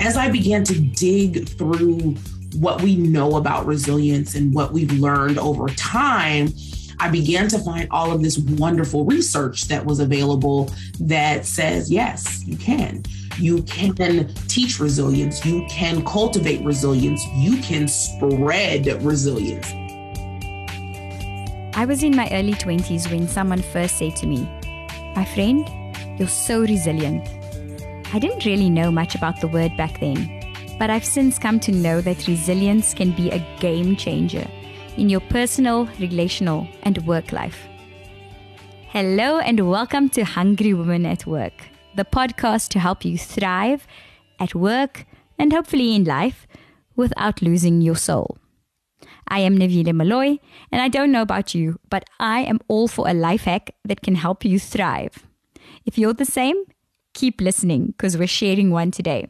as I began to dig through what we know about resilience and what we've learned over time, I began to find all of this wonderful research that was available that says, yes, you can. You can teach resilience. You can cultivate resilience. You can spread resilience. I was in my early 20s when someone first said to me, My friend, you're so resilient. I didn't really know much about the word back then, but I've since come to know that resilience can be a game changer in your personal, relational, and work life. Hello, and welcome to Hungry Women at Work, the podcast to help you thrive at work and hopefully in life without losing your soul. I am Navila Malloy, and I don't know about you, but I am all for a life hack that can help you thrive. If you're the same, keep listening because we're sharing one today.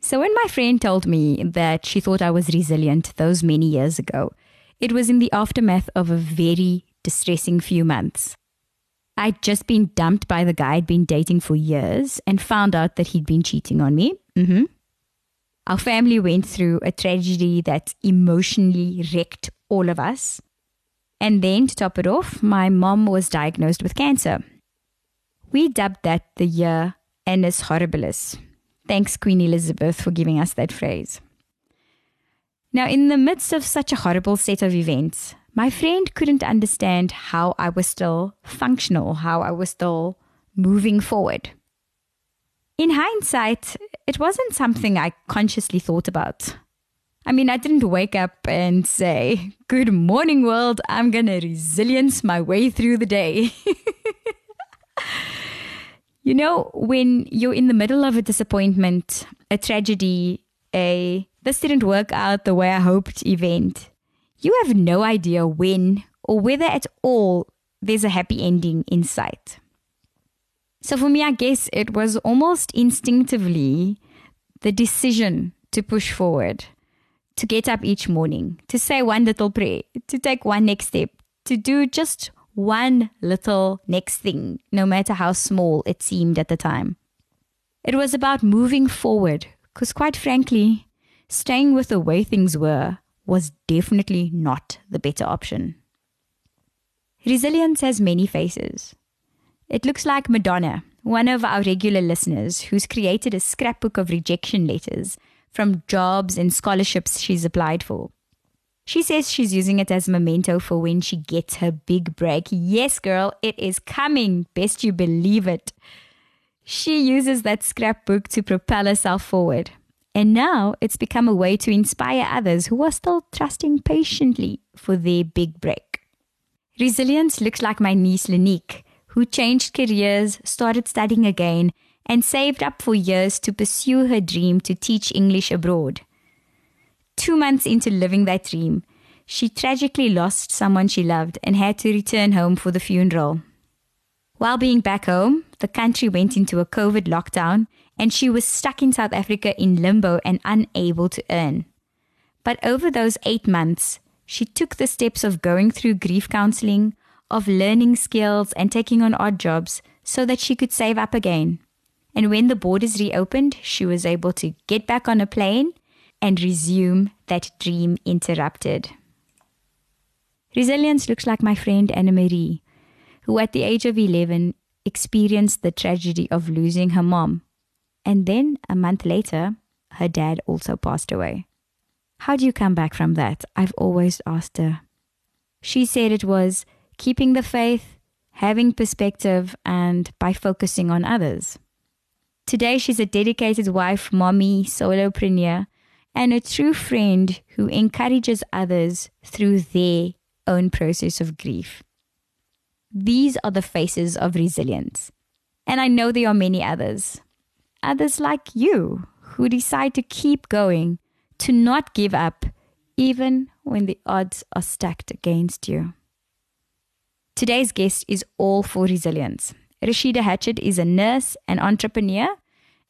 So, when my friend told me that she thought I was resilient those many years ago, it was in the aftermath of a very distressing few months. I'd just been dumped by the guy I'd been dating for years and found out that he'd been cheating on me. Mm-hmm. Our family went through a tragedy that emotionally wrecked all of us. And then, to top it off, my mom was diagnosed with cancer. We dubbed that the year Annus Horribilis. Thanks, Queen Elizabeth, for giving us that phrase. Now, in the midst of such a horrible set of events, my friend couldn't understand how I was still functional, how I was still moving forward. In hindsight, it wasn't something I consciously thought about. I mean, I didn't wake up and say, Good morning, world, I'm gonna resilience my way through the day. You know, when you're in the middle of a disappointment, a tragedy, a this didn't work out the way I hoped event, you have no idea when or whether at all there's a happy ending in sight. So for me, I guess it was almost instinctively the decision to push forward, to get up each morning, to say one little prayer, to take one next step, to do just one little next thing, no matter how small it seemed at the time. It was about moving forward, because quite frankly, staying with the way things were was definitely not the better option. Resilience has many faces. It looks like Madonna, one of our regular listeners, who's created a scrapbook of rejection letters from jobs and scholarships she's applied for. She says she's using it as a memento for when she gets her big break. Yes, girl, it is coming. Best you believe it. She uses that scrapbook to propel herself forward. And now it's become a way to inspire others who are still trusting patiently for their big break. Resilience looks like my niece Lanique, who changed careers, started studying again, and saved up for years to pursue her dream to teach English abroad. Two months into living that dream, she tragically lost someone she loved and had to return home for the funeral. While being back home, the country went into a COVID lockdown and she was stuck in South Africa in limbo and unable to earn. But over those eight months, she took the steps of going through grief counseling, of learning skills and taking on odd jobs so that she could save up again. And when the borders reopened, she was able to get back on a plane and resume that dream interrupted. Resilience looks like my friend Anna Marie, who at the age of 11 experienced the tragedy of losing her mom. And then a month later, her dad also passed away. How do you come back from that? I've always asked her. She said it was keeping the faith, having perspective, and by focusing on others. Today, she's a dedicated wife, mommy, solopreneur, and a true friend who encourages others through their own process of grief. These are the faces of resilience. And I know there are many others. Others like you who decide to keep going, to not give up, even when the odds are stacked against you. Today's guest is all for resilience. Rashida Hatchett is a nurse, an entrepreneur,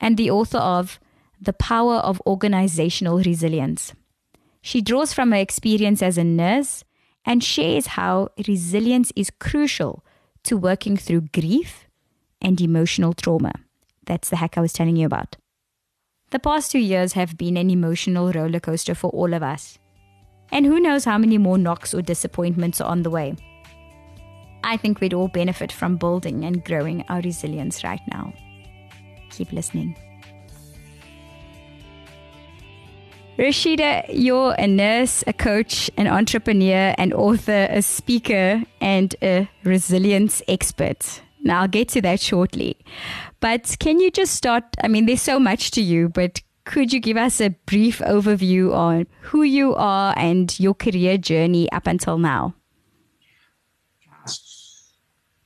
and the author of the power of organizational resilience. She draws from her experience as a nurse and shares how resilience is crucial to working through grief and emotional trauma. That's the hack I was telling you about. The past two years have been an emotional roller coaster for all of us. And who knows how many more knocks or disappointments are on the way. I think we'd all benefit from building and growing our resilience right now. Keep listening. Rashida, you're a nurse, a coach, an entrepreneur, an author, a speaker, and a resilience expert. Now, I'll get to that shortly. But can you just start? I mean, there's so much to you, but could you give us a brief overview on who you are and your career journey up until now?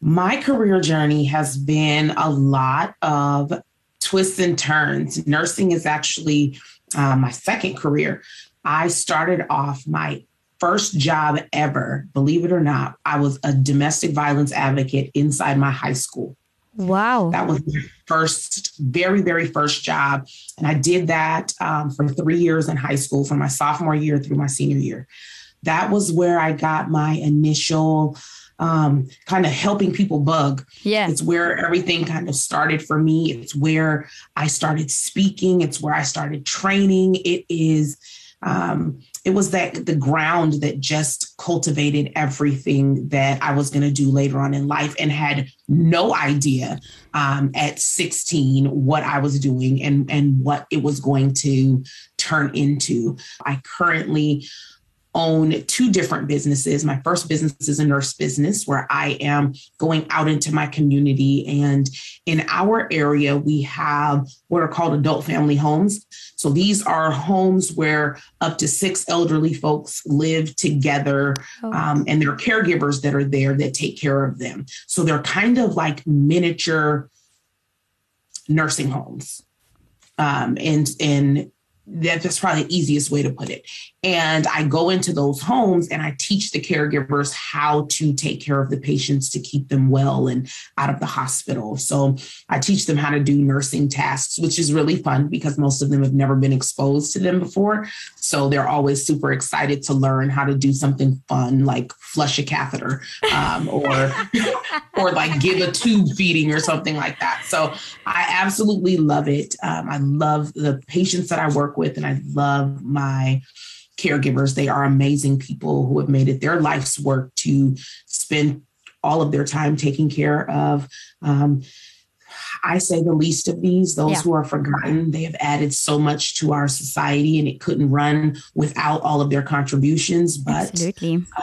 My career journey has been a lot of twists and turns. Nursing is actually uh, my second career. I started off my first job ever, believe it or not, I was a domestic violence advocate inside my high school. Wow. That was my first, very, very first job. And I did that um, for three years in high school from my sophomore year through my senior year. That was where I got my initial um, kind of helping people bug. Yeah. It's where everything kind of started for me. It's where I started speaking. It's where I started training. It is, um, it was that the ground that just cultivated everything that I was going to do later on in life and had no idea um, at 16 what I was doing and, and what it was going to turn into. I currently own two different businesses. My first business is a nurse business where I am going out into my community. And in our area, we have what are called adult family homes. So these are homes where up to six elderly folks live together, oh. um, and there are caregivers that are there that take care of them. So they're kind of like miniature nursing homes. Um, and and that's probably the easiest way to put it. And I go into those homes and I teach the caregivers how to take care of the patients to keep them well and out of the hospital. So I teach them how to do nursing tasks, which is really fun because most of them have never been exposed to them before. So they're always super excited to learn how to do something fun like flush a catheter um, or or like give a tube feeding or something like that. So I absolutely love it. Um, I love the patients that I work with, and I love my caregivers. They are amazing people who have made it their life's work to spend all of their time taking care of. Um, I say the least of these, those yeah. who are forgotten. They have added so much to our society and it couldn't run without all of their contributions. But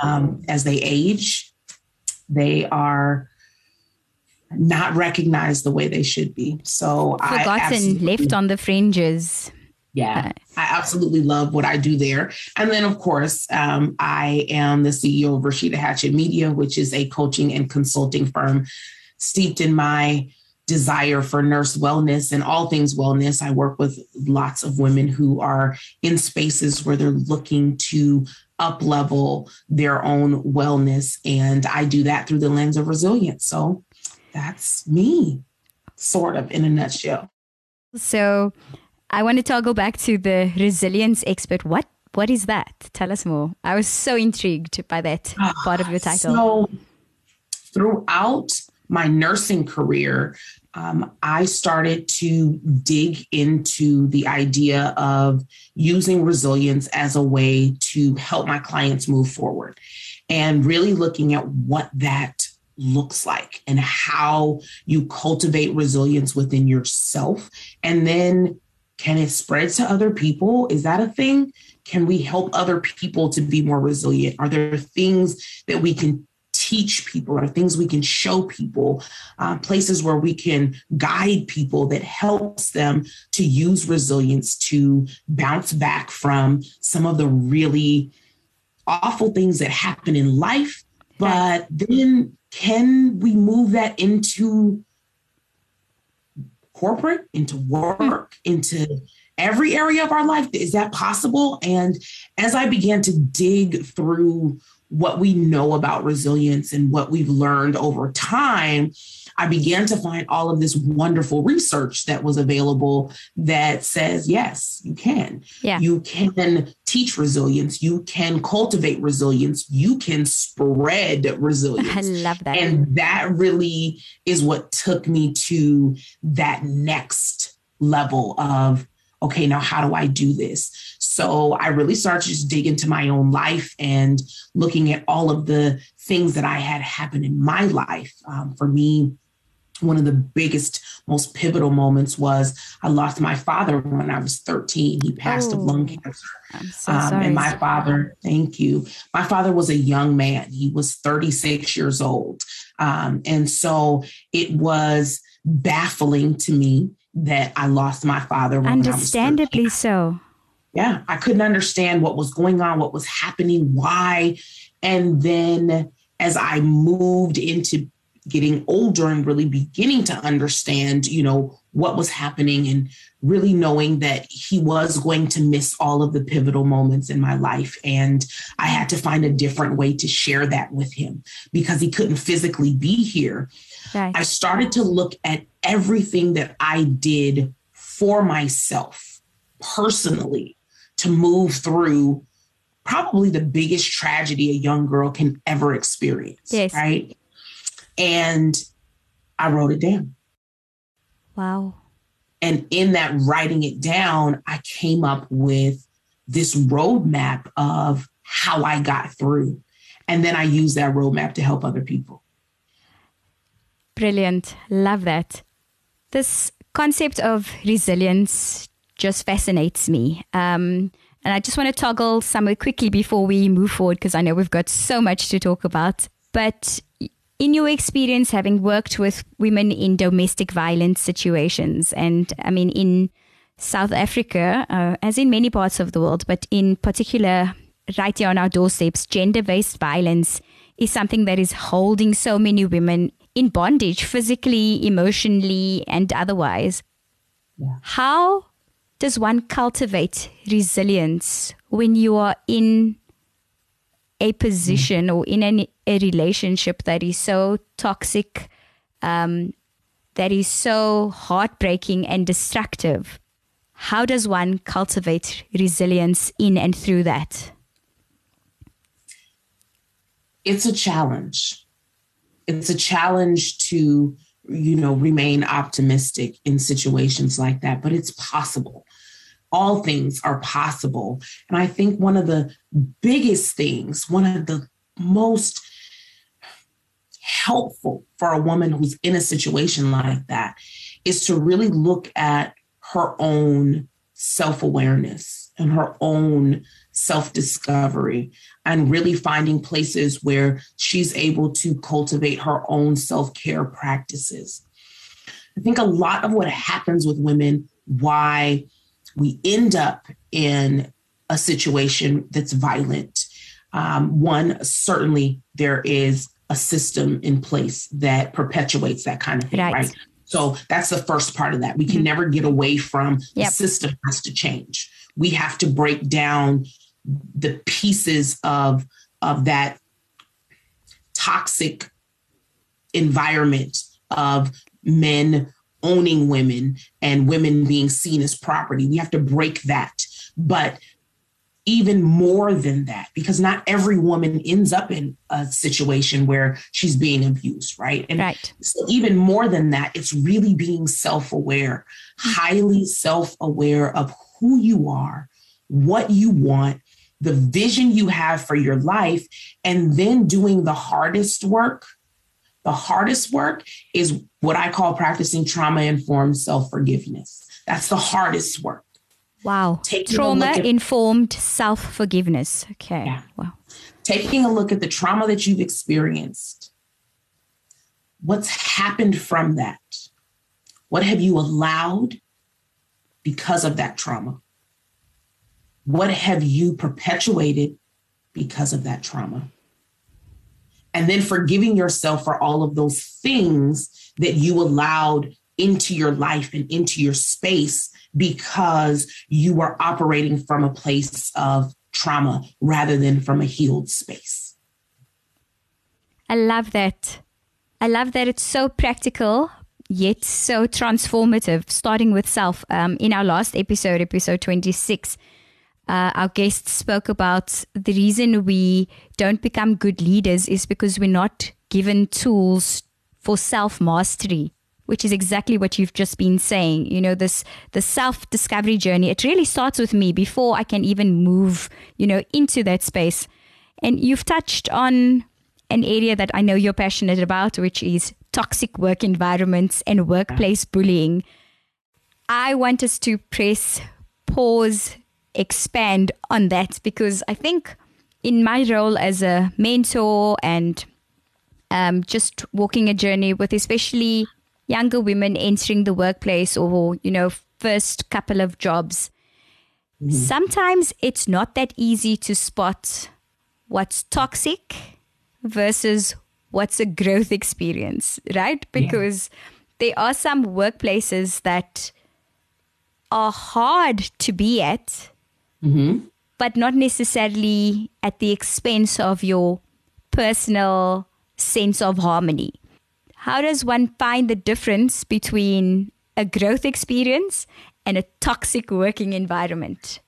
Um, as they age, they are not recognized the way they should be. So forgotten, left on the fringes. Yeah, I absolutely love what I do there. And then, of course, um, I am the CEO of Rashida Hatchett Media, which is a coaching and consulting firm steeped in my desire for nurse wellness and all things wellness. I work with lots of women who are in spaces where they're looking to up level their own wellness. And I do that through the lens of resilience. So that's me, sort of in a nutshell. So I want to toggle back to the resilience expert. What what is that? Tell us more. I was so intrigued by that part of your title. So throughout my nursing career, um, I started to dig into the idea of using resilience as a way to help my clients move forward and really looking at what that looks like and how you cultivate resilience within yourself. And then can it spread to other people? Is that a thing? Can we help other people to be more resilient? Are there things that we can teach people? Are things we can show people? Uh, places where we can guide people that helps them to use resilience to bounce back from some of the really awful things that happen in life. But then can we move that into corporate, into hmm. work, into every area of our life? Is that possible? And as I began to dig through what we know about resilience and what we've learned over time, I began to find all of this wonderful research that was available that says, yes, you can. Yeah. You can teach resilience. You can cultivate resilience. You can spread resilience. I love that. And that really is what took me to that next level of okay, now how do I do this? So I really started to just dig into my own life and looking at all of the things that I had happen in my life. Um, for me, one of the biggest, most pivotal moments was I lost my father when I was 13. He passed oh, of lung cancer. So um, and my father, thank you. My father was a young man. He was 36 years old. Um, and so it was baffling to me that I lost my father. When I was a man. Understandably so. Yeah, I couldn't understand what was going on, what was happening, why. And then as I moved into getting older and really beginning to understand, you know, what was happening and really knowing that he was going to miss all of the pivotal moments in my life. And I had to find a different way to share that with him because he couldn't physically be here. Right. I started to look at everything that I did for myself personally to move through probably the biggest tragedy a young girl can ever experience. Yes. Right. And I wrote it down. Wow. And in that writing it down, I came up with this roadmap of how I got through. And then I use that roadmap to help other people. Brilliant. Love that. This concept of resilience just fascinates me. Um, and I just want to toggle somewhere quickly before we move forward because I know we've got so much to talk about. But in your experience, having worked with women in domestic violence situations, and I mean, in South Africa, uh, as in many parts of the world, but in particular, right here on our doorsteps, gender based violence is something that is holding so many women in bondage, physically, emotionally, and otherwise. Yeah. How does one cultivate resilience when you are in a position or in an, a relationship that is so toxic, um, that is so heartbreaking and destructive, how does one cultivate resilience in and through that? It's a challenge. It's a challenge to, you know, remain optimistic in situations like that, but it's possible all things are possible. And I think one of the biggest things, one of the most helpful for a woman who's in a situation like that is to really look at her own self awareness and her own self discovery and really finding places where she's able to cultivate her own self care practices. I think a lot of what happens with women, why we end up in a situation that's violent. Um, one, certainly there is a system in place that perpetuates that kind of thing, right? right? So that's the first part of that. We can mm-hmm. never get away from yep. the system has to change. We have to break down the pieces of of that toxic environment of men owning women and women being seen as property. We have to break that. But even more than that, because not every woman ends up in a situation where she's being abused, right? And right. so even more than that, it's really being self-aware, highly self-aware of who you are, what you want, the vision you have for your life, and then doing the hardest work the hardest work is what I call practicing trauma informed self forgiveness. That's the hardest work. Wow. trauma informed self forgiveness. Okay. Yeah. Wow. Taking a look at the trauma that you've experienced. What's happened from that? What have you allowed because of that trauma? What have you perpetuated because of that trauma? And then forgiving yourself for all of those things that you allowed into your life and into your space because you were operating from a place of trauma rather than from a healed space. I love that. I love that it's so practical yet so transformative, starting with self. Um, in our last episode, episode 26, uh, our guests spoke about the reason we don't become good leaders is because we're not given tools for self mastery. which is exactly what you've just been saying. You know, this the self discovery journey. It really starts with me before I can even move, you know, into that space. And you've touched on an area that I know you're passionate about, which is toxic work environments and workplace bullying. I want us to press pause, expand on that because I think in my role as a mentor and um, just walking a journey with especially younger women entering the workplace or, you know, first couple of jobs, mm-hmm. sometimes it's not that easy to spot what's toxic versus what's a growth experience, right? Because yeah. there are some workplaces that are hard to be at, mm-hmm. but not necessarily at the expense of your personal sense of harmony. How does one find the difference between a growth experience and a toxic working environment?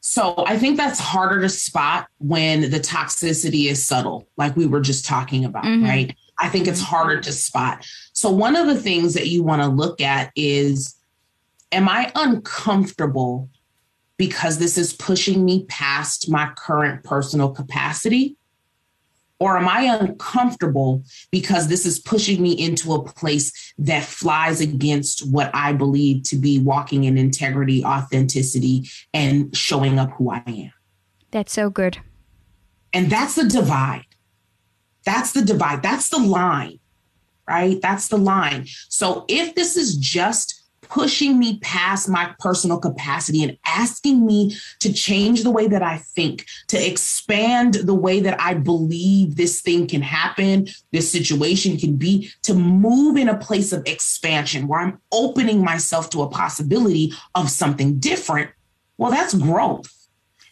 So I think that's harder to spot when the toxicity is subtle, like we were just talking about, mm-hmm. right? I think it's harder to spot. So one of the things that you want to look at is am I uncomfortable because this is pushing me past my current personal capacity? Or am I uncomfortable because this is pushing me into a place that flies against what I believe to be walking in integrity, authenticity, and showing up who I am? That's so good. And that's the divide. That's the divide. That's the line, right? That's the line. So if this is just pushing me past my personal capacity and asking me to change the way that I think, to expand the way that I believe this thing can happen, this situation can be, to move in a place of expansion where I'm opening myself to a possibility of something different. Well, that's growth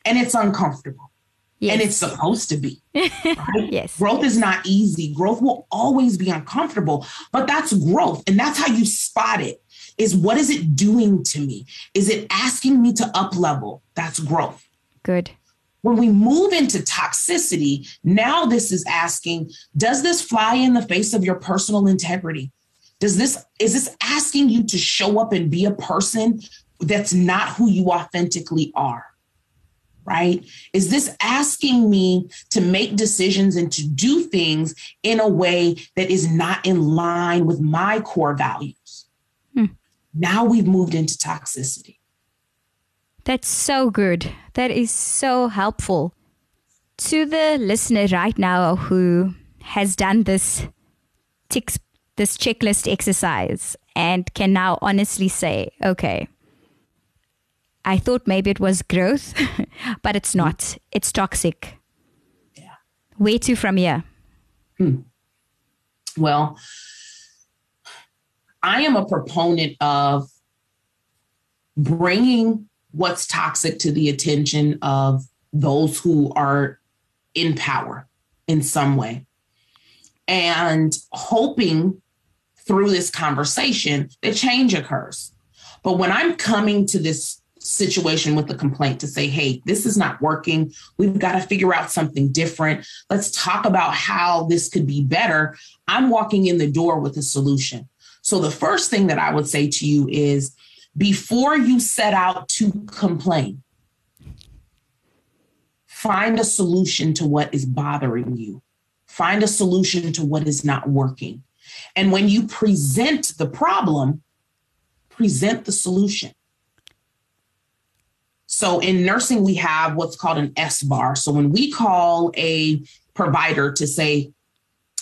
and it's uncomfortable. Yes. And it's supposed to be. Right? yes. Growth is not easy. Growth will always be uncomfortable, but that's growth. And that's how you spot it is what is it doing to me? Is it asking me to up level? That's growth. Good. When we move into toxicity, now this is asking, does this fly in the face of your personal integrity? Does this is this asking you to show up and be a person that's not who you authentically are? Right? Is this asking me to make decisions and to do things in a way that is not in line with my core values? Now we've moved into toxicity. That's so good. That is so helpful. To the listener right now who has done this ticks this checklist exercise and can now honestly say, okay, I thought maybe it was growth, but it's not. It's toxic. Yeah. Where to from here? Hmm. Well, I am a proponent of bringing what's toxic to the attention of those who are in power in some way and hoping through this conversation that change occurs. But when I'm coming to this situation with the complaint to say, hey, this is not working. We've got to figure out something different. Let's talk about how this could be better. I'm walking in the door with a solution. So the first thing that I would say to you is before you set out to complain, find a solution to what is bothering you. Find a solution to what is not working. And when you present the problem, present the solution. So in nursing, we have what's called an SBAR. So when we call a provider to say,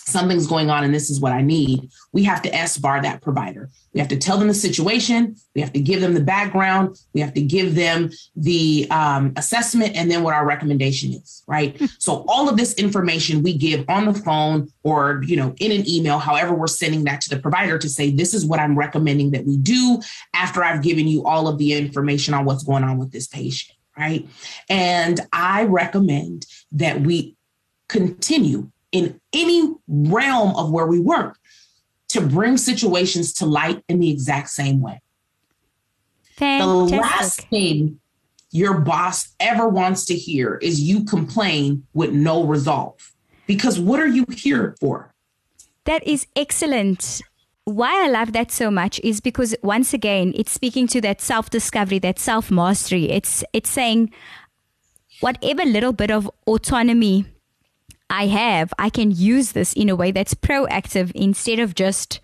something's going on and this is what I need, we have to SBAR that provider. We have to tell them the situation. We have to give them the background. We have to give them the um, assessment and then what our recommendation is, right? Hmm. so all of this information we give on the phone or, you know, in an email, however we're sending that to the provider to say, this is what I'm recommending that we do after I've given you all of the information on what's going on with this patient, right? And I recommend that we continue in any realm of where we work to bring situations to light in the exact same way. Fantastic. The last thing your boss ever wants to hear is you complain with no resolve. Because what are you here for? That is excellent. why I love that so much is because once again, it's speaking to that self discovery, that self mastery. It's it's saying whatever little bit of autonomy I have, I can use this in a way that's proactive instead of just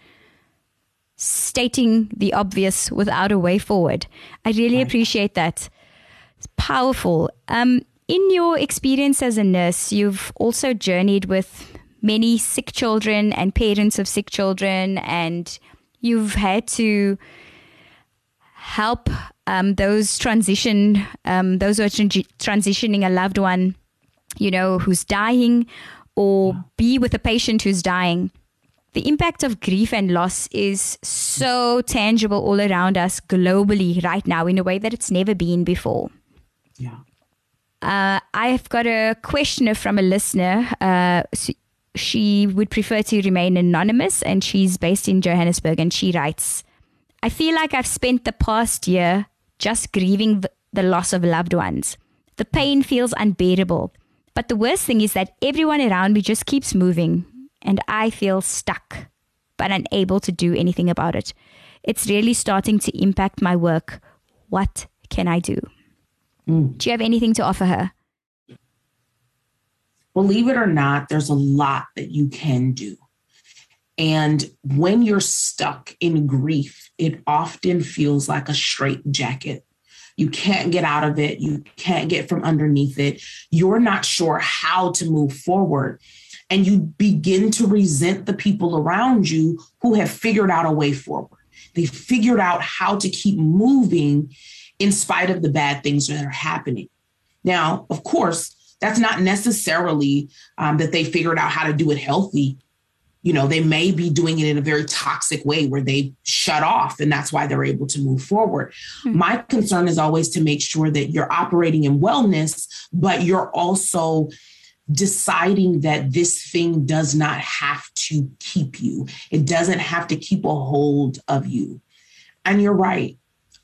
stating the obvious without a way forward. I really right. appreciate that. It's powerful. Um, in your experience as a nurse, you've also journeyed with many sick children and parents of sick children, and you've had to help um, those transition, um, those who are transitioning a loved one, you know, who's dying, or be with a patient who's dying. The impact of grief and loss is so tangible all around us globally right now in a way that it's never been before. Yeah. Uh, I've got a questioner from a listener. Uh, she would prefer to remain anonymous and she's based in Johannesburg and she writes I feel like I've spent the past year just grieving the loss of loved ones. The pain feels unbearable. But the worst thing is that everyone around me just keeps moving and I feel stuck, but unable to do anything about it. It's really starting to impact my work. What can I do? Mm. Do you have anything to offer her? believe it or not, there's a lot that you can do. And when you're stuck in grief, it often feels like a straight jacket. You can't get out of it. You can't get from underneath it. You're not sure how to move forward. And you begin to resent the people around you who have figured out a way forward. They figured out how to keep moving in spite of the bad things that are happening. Now, of course, that's not necessarily um, that they figured out how to do it healthy. You know, they may be doing it in a very toxic way where they shut off, and that's why they're able to move forward. Mm-hmm. My concern is always to make sure that you're operating in wellness, but you're also deciding that this thing does not have to keep you, it doesn't have to keep a hold of you. And you're right.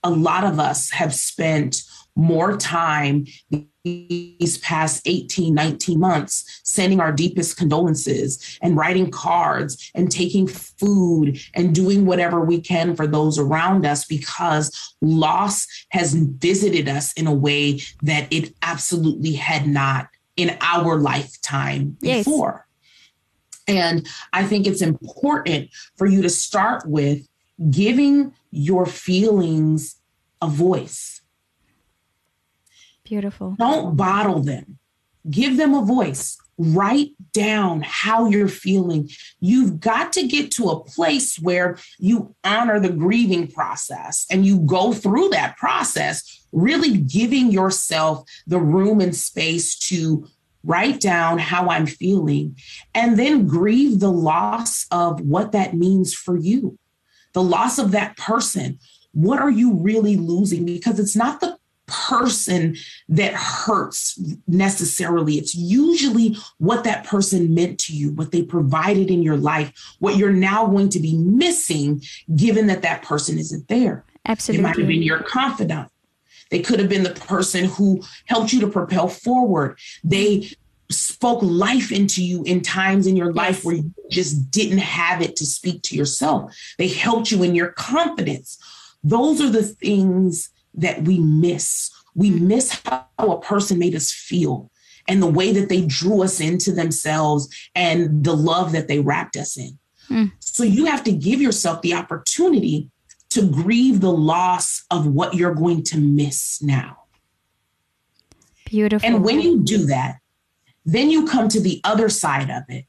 A lot of us have spent more time these past 18, 19 months, sending our deepest condolences and writing cards and taking food and doing whatever we can for those around us because loss has visited us in a way that it absolutely had not in our lifetime yes. before. And I think it's important for you to start with giving your feelings a voice Beautiful. Don't bottle them. Give them a voice. Write down how you're feeling. You've got to get to a place where you honor the grieving process and you go through that process, really giving yourself the room and space to write down how I'm feeling and then grieve the loss of what that means for you, the loss of that person. What are you really losing? Because it's not the person that hurts necessarily. It's usually what that person meant to you, what they provided in your life, what you're now going to be missing given that that person isn't there. Absolutely. It might have been your confidant. They could have been the person who helped you to propel forward. They spoke life into you in times in your life where you just didn't have it to speak to yourself. They helped you in your confidence. Those are the things that we miss. We mm. miss how a person made us feel and the way that they drew us into themselves and the love that they wrapped us in. Mm. So you have to give yourself the opportunity to grieve the loss of what you're going to miss now. Beautiful. And when you do that, then you come to the other side of it.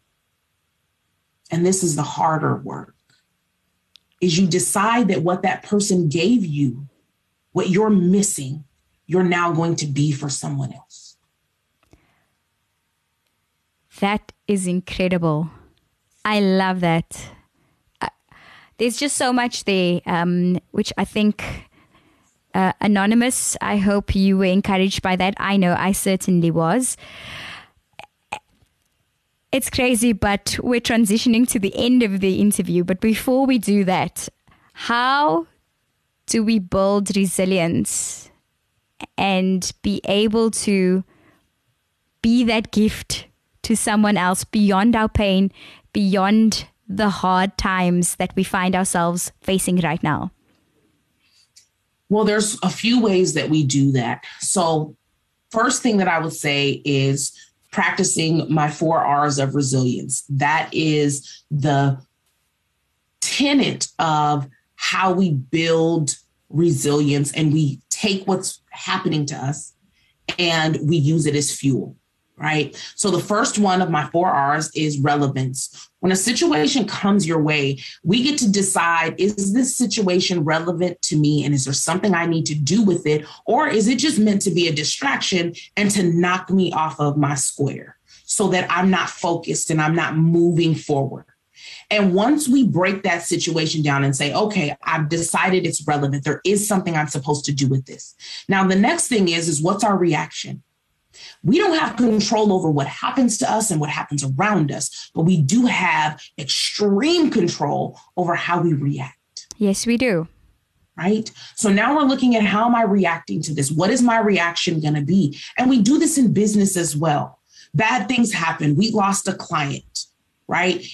And this is the harder work. Is you decide that what that person gave you what you're missing, you're now going to be for someone else. That is incredible. I love that. Uh, there's just so much there, um, which I think uh, anonymous. I hope you were encouraged by that. I know I certainly was. It's crazy, but we're transitioning to the end of the interview. But before we do that, how do we build resilience and be able to be that gift to someone else beyond our pain, beyond the hard times that we find ourselves facing right now? Well, there's a few ways that we do that. So, first thing that I would say is practicing my four R's of resilience. That is the tenet of how we build resilience and we take what's happening to us and we use it as fuel right? So the first one of my four R's is relevance. When a situation comes your way, we get to decide is this situation relevant to me and is there something I need to do with it? Or is it just meant to be a distraction and to knock me off of my square so that I'm not focused and I'm not moving forward? And once we break that situation down and say, okay, I've decided it's relevant, there is something I'm supposed to do with this. Now, the next thing is, is what's our reaction? We don't have control over what happens to us and what happens around us, but we do have extreme control over how we react. Yes, we do. Right. So now we're looking at how am I reacting to this? What is my reaction going to be? And we do this in business as well. Bad things happen. We lost a client, right?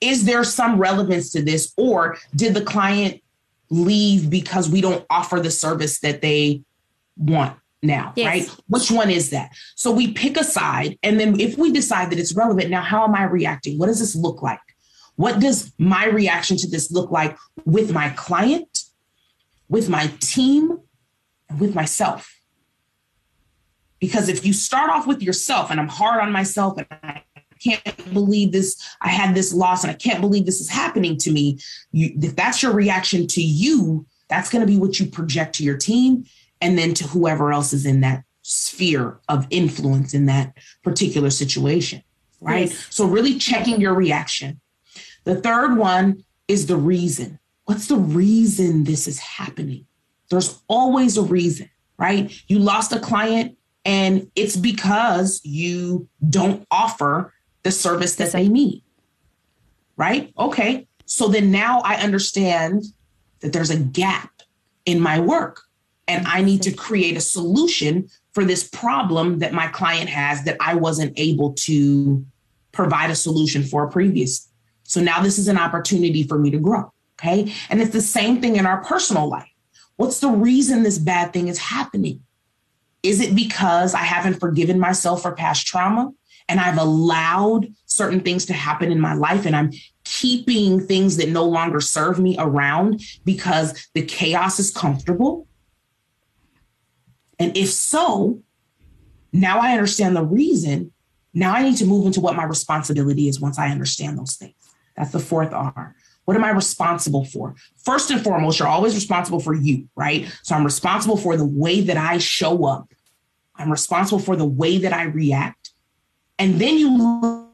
Is there some relevance to this? Or did the client leave because we don't offer the service that they want? now, yes. right? Which one is that? So we pick a side. And then if we decide that it's relevant, now how am I reacting? What does this look like? What does my reaction to this look like with my client, with my team, and with myself? Because if you start off with yourself, and I'm hard on myself, and I can't believe this, I had this loss, and I can't believe this is happening to me, you, if that's your reaction to you, that's going to be what you project to your team and then to whoever else is in that sphere of influence in that particular situation, right? Yes. So, really checking your reaction. The third one is the reason. What's the reason this is happening? There's always a reason, right? You lost a client and it's because you don't offer the service that they need, right? Okay. So then now I understand that there's a gap in my work and I need to create a solution for this problem that my client has that I wasn't able to provide a solution for previous. So now this is an opportunity for me to grow. Okay. And it's the same thing in our personal life. What's the reason this bad thing is happening? Is it because I haven't forgiven myself for past trauma and I've allowed certain things to happen in my life and I'm keeping things that no longer serve me around because the chaos is comfortable? And if so, now I understand the reason. Now I need to move into what my responsibility is once I understand those things. That's the fourth R. What am I responsible for? First and foremost, you're always responsible for you, right? So I'm responsible for the way that I show up. I'm responsible for the way that I react. And then you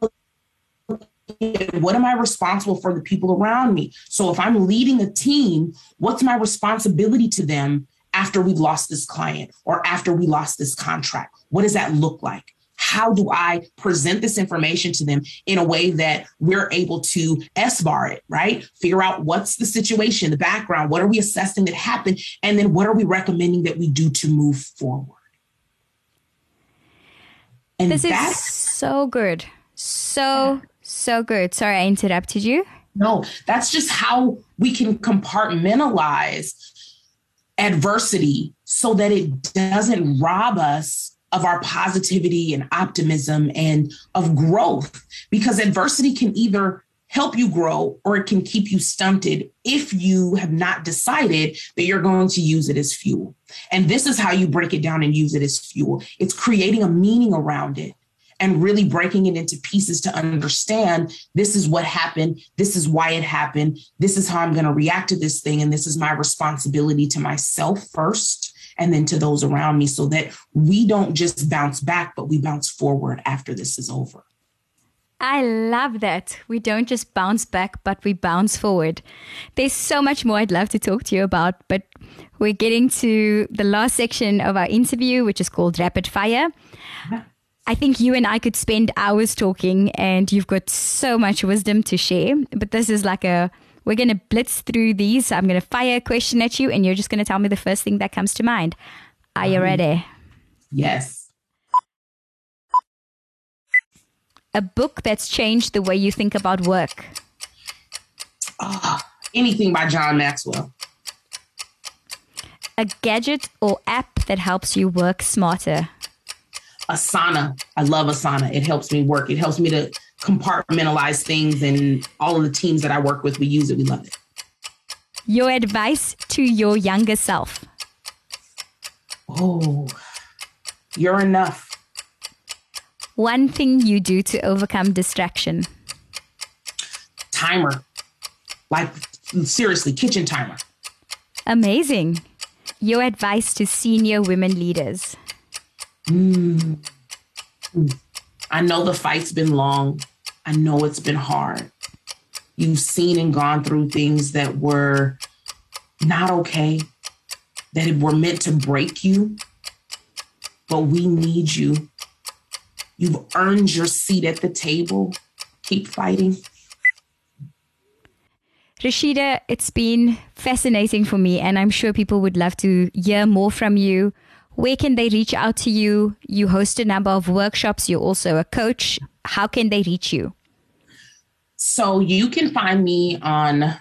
what am I responsible for the people around me? So if I'm leading a team, what's my responsibility to them after we've lost this client or after we lost this contract? What does that look like? How do I present this information to them in a way that we're able to SBAR it, right? Figure out what's the situation, the background, what are we assessing that happened, and then what are we recommending that we do to move forward? And this is so good. So, so good. Sorry, I interrupted you. No, that's just how we can compartmentalize adversity so that it doesn't rob us of our positivity and optimism and of growth because adversity can either help you grow or it can keep you stunted if you have not decided that you're going to use it as fuel. And this is how you break it down and use it as fuel. It's creating a meaning around it and really breaking it into pieces to understand this is what happened, this is why it happened, this is how I'm going to react to this thing, and this is my responsibility to myself first and then to those around me so that we don't just bounce back, but we bounce forward after this is over. I love that. We don't just bounce back, but we bounce forward. There's so much more I'd love to talk to you about, but we're getting to the last section of our interview, which is called Rapid Fire. I think you and I could spend hours talking, and you've got so much wisdom to share. But this is like a we're going to blitz through these. I'm going to fire a question at you, and you're just going to tell me the first thing that comes to mind. Are you um, ready? Yes. A book that's changed the way you think about work. Oh, anything by John Maxwell. A gadget or app that helps you work smarter. Asana. I love Asana. It helps me work. It helps me to compartmentalize things, and all of the teams that I work with, we use it. We love it. Your advice to your younger self. Oh, you're enough. One thing you do to overcome distraction. Timer. Like, seriously, kitchen timer. Amazing. Your advice to senior women leaders. Mm. I know the fight's been long. I know it's been hard. You've seen and gone through things that were not okay, that were meant to break you. But we need you. You've earned your seat at the table. Keep fighting. Rashida, it's been fascinating for me, and I'm sure people would love to hear more from you. Where can they reach out to you? You host a number of workshops, you're also a coach. How can they reach you? So you can find me on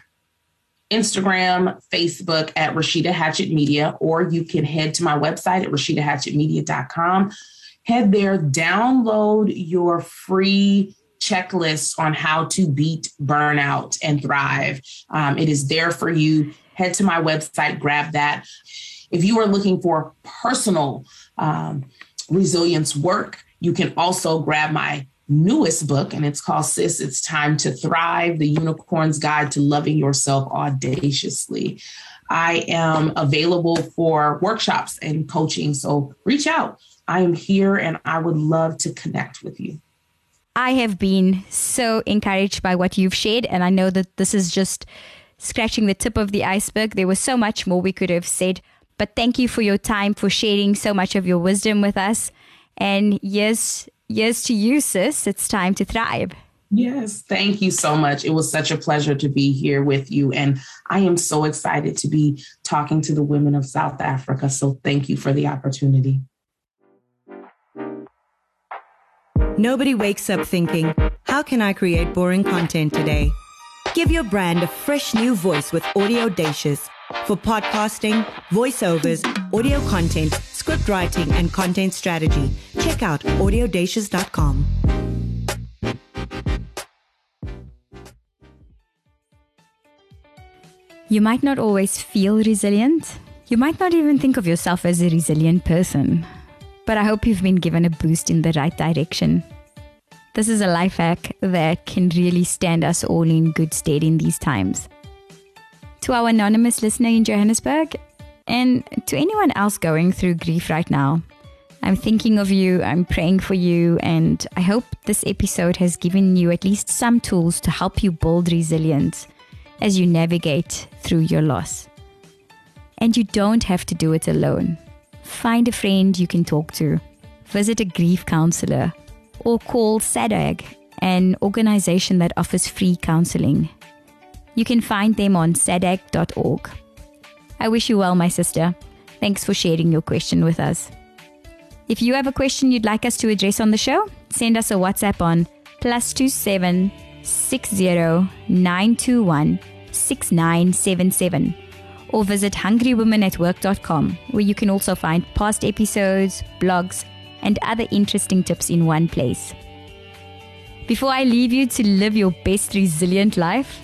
Instagram, Facebook at Rashida Hatchett Media, or you can head to my website at rashidahatchettmedia.com. Head there, download your free checklist on how to beat burnout and thrive. Um, it is there for you. Head to my website, grab that. If you are looking for personal um, resilience work, you can also grab my newest book, and it's called Sis, It's Time to Thrive The Unicorn's Guide to Loving Yourself Audaciously. I am available for workshops and coaching, so reach out. I am here and I would love to connect with you. I have been so encouraged by what you've shared, and I know that this is just scratching the tip of the iceberg. There was so much more we could have said, but thank you for your time, for sharing so much of your wisdom with us. And yes, yes to you, sis. It's time to thrive. Yes, thank you so much. It was such a pleasure to be here with you. And I am so excited to be talking to the women of South Africa. So thank you for the opportunity. Nobody wakes up thinking, how can I create boring content today? Give your brand a fresh new voice with Audiodacious. For podcasting, voiceovers, audio content, script writing, and content strategy, check out audiodacious.com. You might not always feel resilient. You might not even think of yourself as a resilient person but I hope you've been given a boost in the right direction. This is a life hack that can really stand us all in good stead in these times. To our anonymous listener in Johannesburg, and to anyone else going through grief right now, I'm thinking of you, I'm praying for you, and I hope this episode has given you at least some tools to help you build resilience as you navigate through your loss. And you don't have to do it alone. Find a friend you can talk to, visit a grief counselor, or call SADAG, an organization that offers free counseling. You can find them on sadag.org. I wish you well, my sister. Thanks for sharing your question with us. If you have a question you'd like us to address on the show, send us a WhatsApp on plus two seven six zero nine two one six nine seven seven or visit hungrywomenatwork.com, where you can also find past episodes, blogs, and other interesting tips in one place. Before I leave you to live your best resilient life,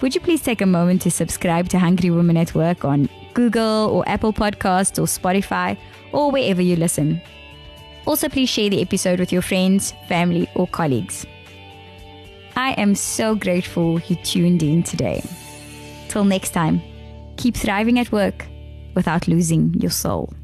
would you please take a moment to subscribe to Hungry Women at Work on Google or Apple Podcasts or Spotify or wherever you listen? Also, please share the episode with your friends, family, or colleagues. I am so grateful you tuned in today. Till next time. Keep thriving at work without losing your soul.